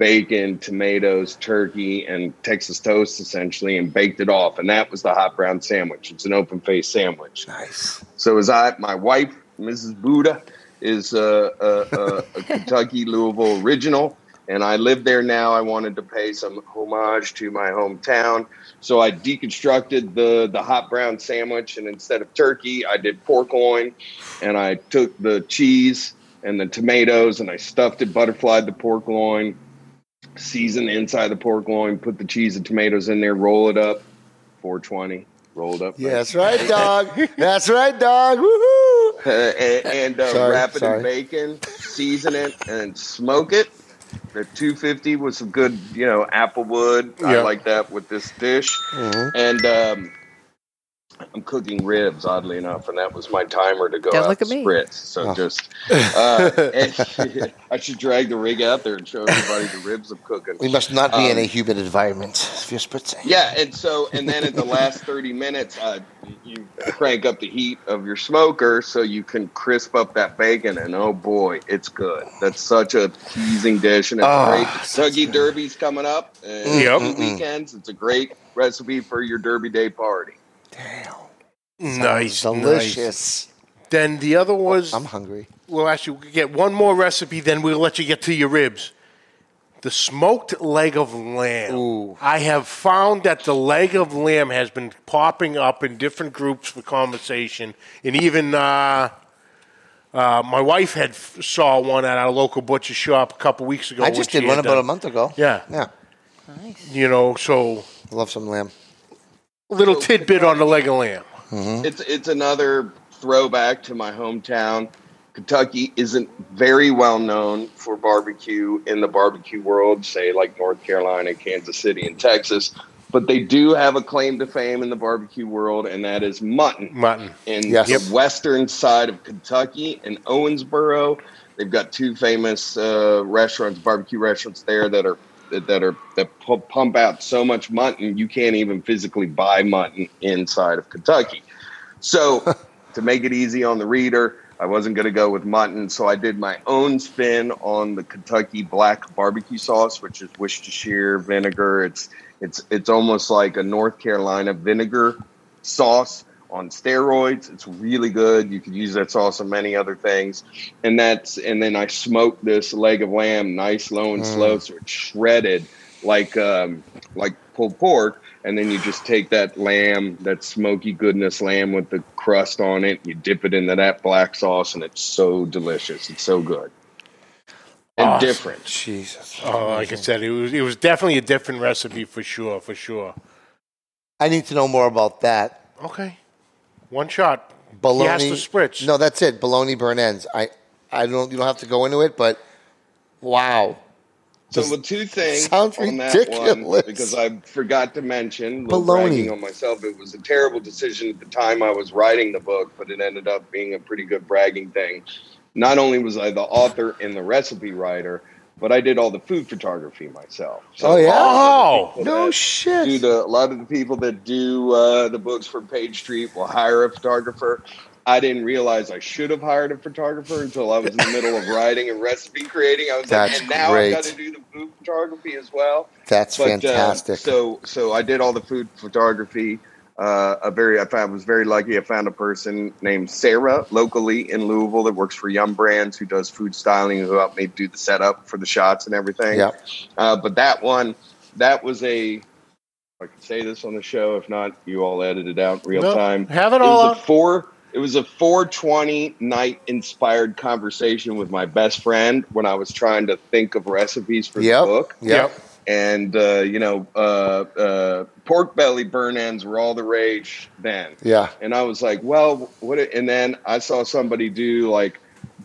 bacon, tomatoes, turkey, and Texas toast essentially, and baked it off. And that was the hot brown sandwich. It's an open face sandwich. Nice. So as I, my wife, Mrs. Buddha, is a, a, a, a Kentucky [LAUGHS] Louisville original, and I live there now. I wanted to pay some homage to my hometown, so I deconstructed the the hot brown sandwich, and instead of turkey, I did pork loin, and I took the cheese and the tomatoes, and I stuffed it, butterflied the pork loin, seasoned the inside the pork loin, put the cheese and tomatoes in there, roll it up, 420, rolled up. Yeah, that's right, dog. That's right, dog. Woohoo! [LAUGHS] uh, and, and uh, Sorry, wrap it sorry. in bacon, season it, and smoke it. The 250 with some good, you know, apple wood. I like that with this dish. Mm-hmm. And um, I'm cooking ribs, oddly enough, and that was my timer to go Don't out look at to me. spritz. So just, [LAUGHS] uh, and [LAUGHS] I should drag the rig out there and show everybody the ribs I'm cooking. We must not be in a Um, humid environment if you're spritzing. Yeah, and so and then at the last thirty minutes, uh, you crank up the heat of your smoker so you can crisp up that bacon, and oh boy, it's good. That's such a teasing dish, and it's Oh, great. Kentucky Derby's coming up. And Yep. weekends. It's a great recipe for your Derby Day party. Nice, Delicious. nice. Then the other was I'm hungry. we'll actually get one more recipe, then we'll let you get to your ribs. The smoked leg of lamb. Ooh. I have found that the leg of lamb has been popping up in different groups for conversation, and even uh, Uh, my wife had f- saw one at our local butcher shop a couple weeks ago. I when just she did one had about done- a month ago. Yeah, Yeah. Nice. You know, so Love some lamb. Little tidbit on the leg of lamb. It's it's another throwback to my hometown. Kentucky isn't very well known for barbecue in the barbecue world, say like North Carolina, Kansas City, and Texas. But they do have a claim to fame in the barbecue world, and that is mutton. Mutton. in Yes. the Yep. western side of Kentucky in Owensboro. They've got two famous uh, restaurants, barbecue restaurants there that are that are that pu- pump out so much mutton you can't even physically buy mutton inside of Kentucky. So [LAUGHS] to make it easy on the reader, I wasn't going to go with mutton, so I did my own spin on the Kentucky black barbecue sauce, which is Worcestershire vinegar. It's it's it's almost like a North Carolina vinegar sauce on steroids. It's really good. You could use that sauce on many other things. And that's and then I smoked this leg of lamb nice low and slow so it's shredded like um like pulled pork and then you just take that lamb, that smoky goodness lamb with the crust on it, you dip it into that black sauce and it's so delicious. It's so good. And Awesome. different. Jesus. Oh, like I said, it was it was definitely a different recipe for sure, for sure. I need to know more about that. Okay, one shot. Bologna. He has to spritz. No, that's it. Bologna burn ends. I, I don't. You don't have to go into it, but wow. So Does- with two things sounds on that one, because I forgot to mention, little Baloney. bragging on myself, it was a terrible decision at the time I was writing the book, but it ended up being a pretty good bragging thing. Not only was I the author and the recipe writer, but I did all the food photography myself. Oh, yeah? a lot of the Oh, No shit. do the, a lot of the people that do uh, the books for Page Street will hire a photographer. I didn't realize I should have hired a photographer until I was in the middle of writing and recipe creating. I was That's like, and now great. I've got to do the food photography as well. That's But, uh, fantastic. so, so I did all the food photography. Uh, a very, I found was very lucky. I found a person named Sarah locally in Louisville that works for Yum Brands who does food styling, who helped me do the setup for the shots and everything. yeah. Uh, but that one, that was a. I can say this on the show. If not, you all edit it out real No, time. have it It all was a four. It was a 420 night inspired conversation with my best friend when I was trying to think of recipes for Yep. the book. Yep. And uh, you know, uh, uh, pork belly burn ends were all the rage then. Yeah. And I was like, well, what? And then I saw somebody do like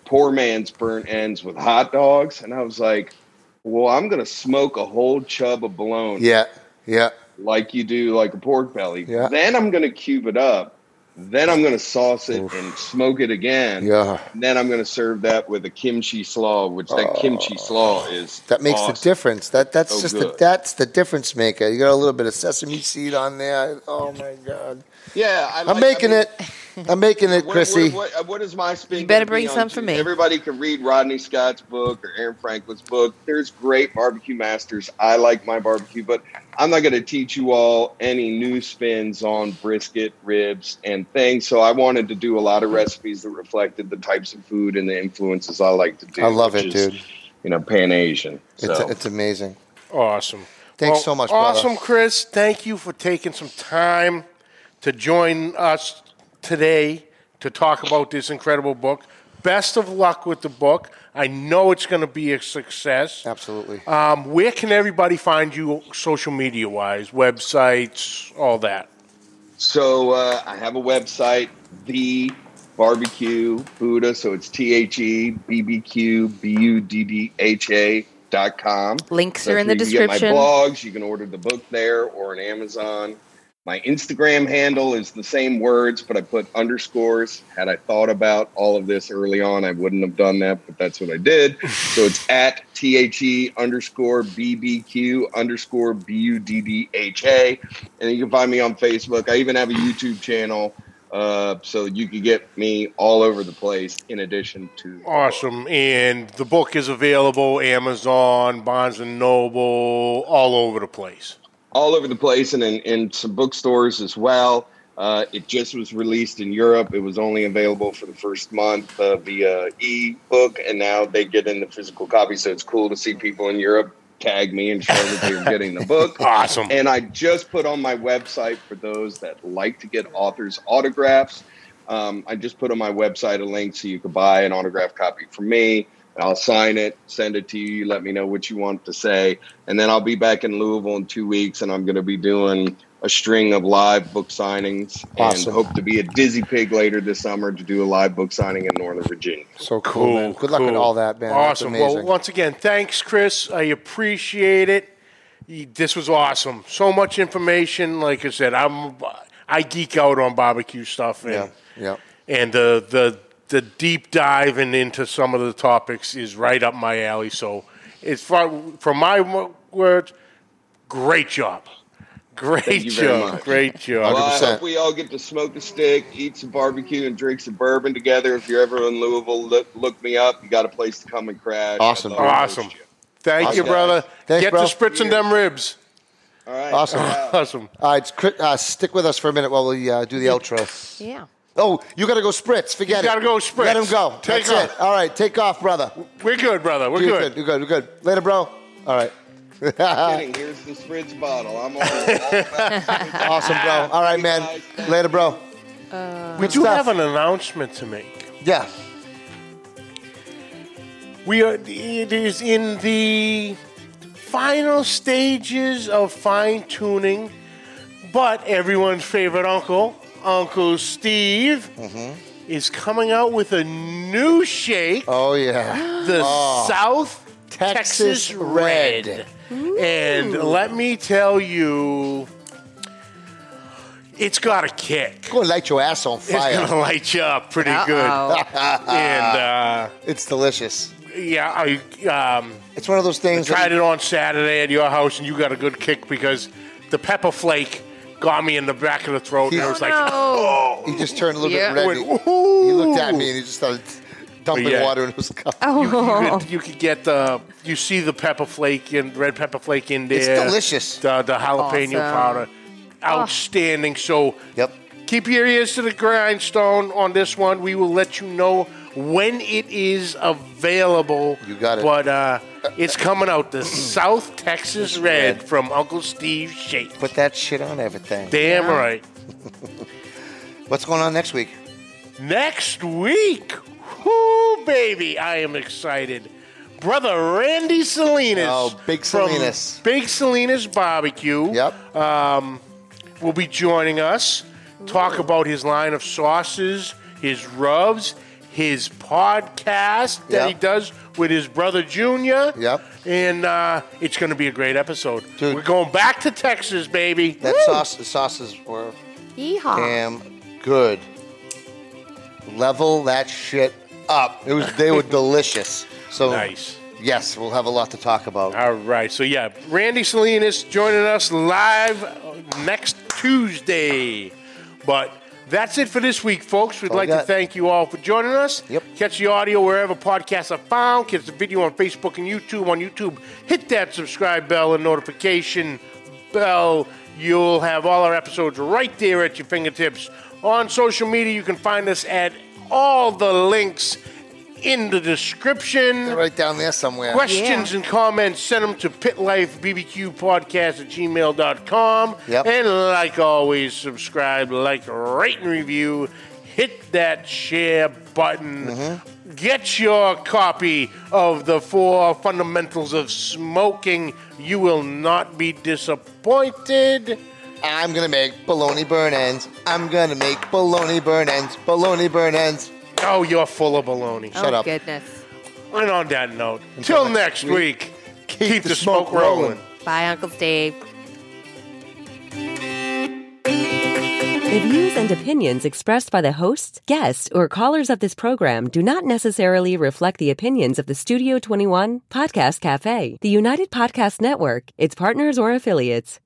poor man's burnt ends with hot dogs, and I was like, well, I'm gonna smoke a whole chub of bologna Yeah. Yeah. like you do like a pork belly. Yeah. Then I'm gonna cube it up. Then I'm gonna sauce it and smoke it again. Yeah. And then I'm gonna serve that with a kimchi slaw, which that oh. kimchi slaw is That makes awesome. the difference. That that's So just the, that's the difference maker. You got a little bit of sesame seed on there. Oh my god. Yeah, I I'm like- making I mean, it. [LAUGHS] I'm making it, What, Chrissy. what, what, what is my spin? You better gonna be bring some for me. Everybody can read Rodney Scott's book or Aaron Franklin's book. There's great barbecue masters. I like my barbecue, but I'm not going to teach you all any new spins on brisket, ribs, and things. So I wanted to do a lot of recipes that reflected the types of food and the influences I like to do. I love which it, is, dude. You know, Pan Asian. It's So. it's amazing. Awesome. Thanks Well, so much, brother. Awesome, Chris. Thank you for taking some time to join us today to talk about this incredible book. Best of luck with the book. I know it's going to be a success. Absolutely. Um, where can everybody find you social media wise? Websites, all that. So uh, I have a website, the barbecue Buddha. So it's T H E B B Q B U D D H A dot com. Links So are in the if you Get description. my blogs. You can order the book there or on Amazon. My Instagram handle is the same words, but I put underscores. Had I thought about all of this early on, I wouldn't have done that, but that's what I did. [LAUGHS] so it's at T H E underscore B B Q underscore B U D D H A. And you can find me on Facebook. I even have a YouTube channel. Uh, so you can get me all over the place in addition to Awesome. And the book is available Amazon, Barnes and Noble, all over the place. All over the place and in, in some bookstores as well. Uh, it just was released in Europe. It was only available for the first month uh, via e-book, and now they get in the physical copy. So it's cool to see people in Europe tag me and show that they're getting the book. [LAUGHS] Awesome. And I just put on my website for those that like to get authors' autographs. Um, I just put on my website a link so you could buy an autographed copy from me. I'll sign it, send it to you. You let me know what you want to say, and then I'll be back in Louisville in two weeks, and I'm going to be doing a string of live book signings, Awesome. and hope to be a Dizzy Pig later this summer to do a live book signing in Northern Virginia. So cool, man. Good luck with all that, man. Awesome. Well, once again, thanks, Chris. I appreciate it. This was awesome. So much information. Like I said, I'm I geek out on barbecue stuff, and Yeah, yeah. and uh, the the the deep dive and into some of the topics is right up my alley. So, it's far from my words. Great job. Great job. Great job. Well, I 100%. hope we all get to smoke a stick, eat some barbecue, and drink some bourbon together. If you're ever in Louisville, look, look me up. You got a place to come and crash. Awesome. I'd Awesome. you. Thank you, Awesome. brother. Thanks, Get bro. to spritzing them ribs. All right. Awesome. [LAUGHS] Awesome. All right, uh, stick with us for a minute while we uh, do the outro. Yeah. Oh, you got to go spritz. Forget He's it. You gotta go spritz. Let him go. Take That's off. it. All right, take off, brother. We're good, brother. We're You're good. good. You're good. You're good. Later, bro. All right. [LAUGHS] kidding. Here's the spritz bottle. I'm all, all [LAUGHS] awesome, bro. All right, man. Later, bro. Uh, we do have an announcement to make. Yeah. We are. It is in the final stages of fine tuning, but everyone's favorite uncle, Uncle Steve, is coming out with a new shake, Oh, yeah. the South Texas, Texas Red. Red. And let me tell you, it's got a kick. Go and light your ass on It's fire. gonna light you up pretty Uh-oh. good. and uh, It's delicious. yeah, I um, It's one of those things. tried it on Saturday at your house, and you got a good kick because the pepper flake got me in the back of the throat, and I was like, no. oh, He just turned a little Yeah. bit red. Went, He, he looked at me and he just started dumping Yeah. water in his cup. You, you, could, you could get the, you see the pepper flake and red pepper flake in there. It's delicious. The, the jalapeno Awesome. powder, outstanding. So Yep. keep your ears to the grindstone on this one. We will let you know when it is available. You got it. But uh, it's coming out the South Texas Red, from Uncle Steve Shake. Put that shit on everything. Damn right. [LAUGHS] What's going on next week? Next week, whoo, baby, I am excited. Brother Randy Salinas. Oh, Big from Salinas. Big Salinas Barbecue. Yep. Um, will be joining us. Talk about his line of sauces, his rubs, his podcast that Yep. he does with his brother Junior. Yep. And uh, it's going to be a great episode. Dude. We're going back to Texas, baby. That sauce, the sauces were Yeehaw. damn good. Level that shit up. It was. They were [LAUGHS] delicious. So Nice. Yes, we'll have a lot to talk about. All right. So, yeah, Randy Salinas joining us live next Tuesday. But that's it for this week, folks. We'd all like to thank you all for joining us. Yep. Catch the audio wherever podcasts are found. Catch the video on Facebook and YouTube. On YouTube, hit that subscribe bell and notification bell. You'll have all our episodes right there at your fingertips. On social media, you can find us at all the links in the description. They're right down there somewhere. Questions and comments, send them to pitlifebbqpodcast at gmail.com. Yep. And like always, subscribe, like, rate, and review. Hit that share button. Mm-hmm. Get your copy of the four fundamentals of smoking. You will not be disappointed. I'm gonna make bologna burn ends. I'm gonna make bologna burn ends. Bologna burn ends. Oh, you're full of baloney. Oh, Shut up. oh, up. goodness. And on that note, till next week, keep, the, smoke, rolling. Bye, Uncle Steve. The views and opinions expressed by the hosts, guests, or callers of this program do not necessarily reflect the opinions of the Studio 21 Podcast Cafe, the United Podcast Network, its partners, or affiliates.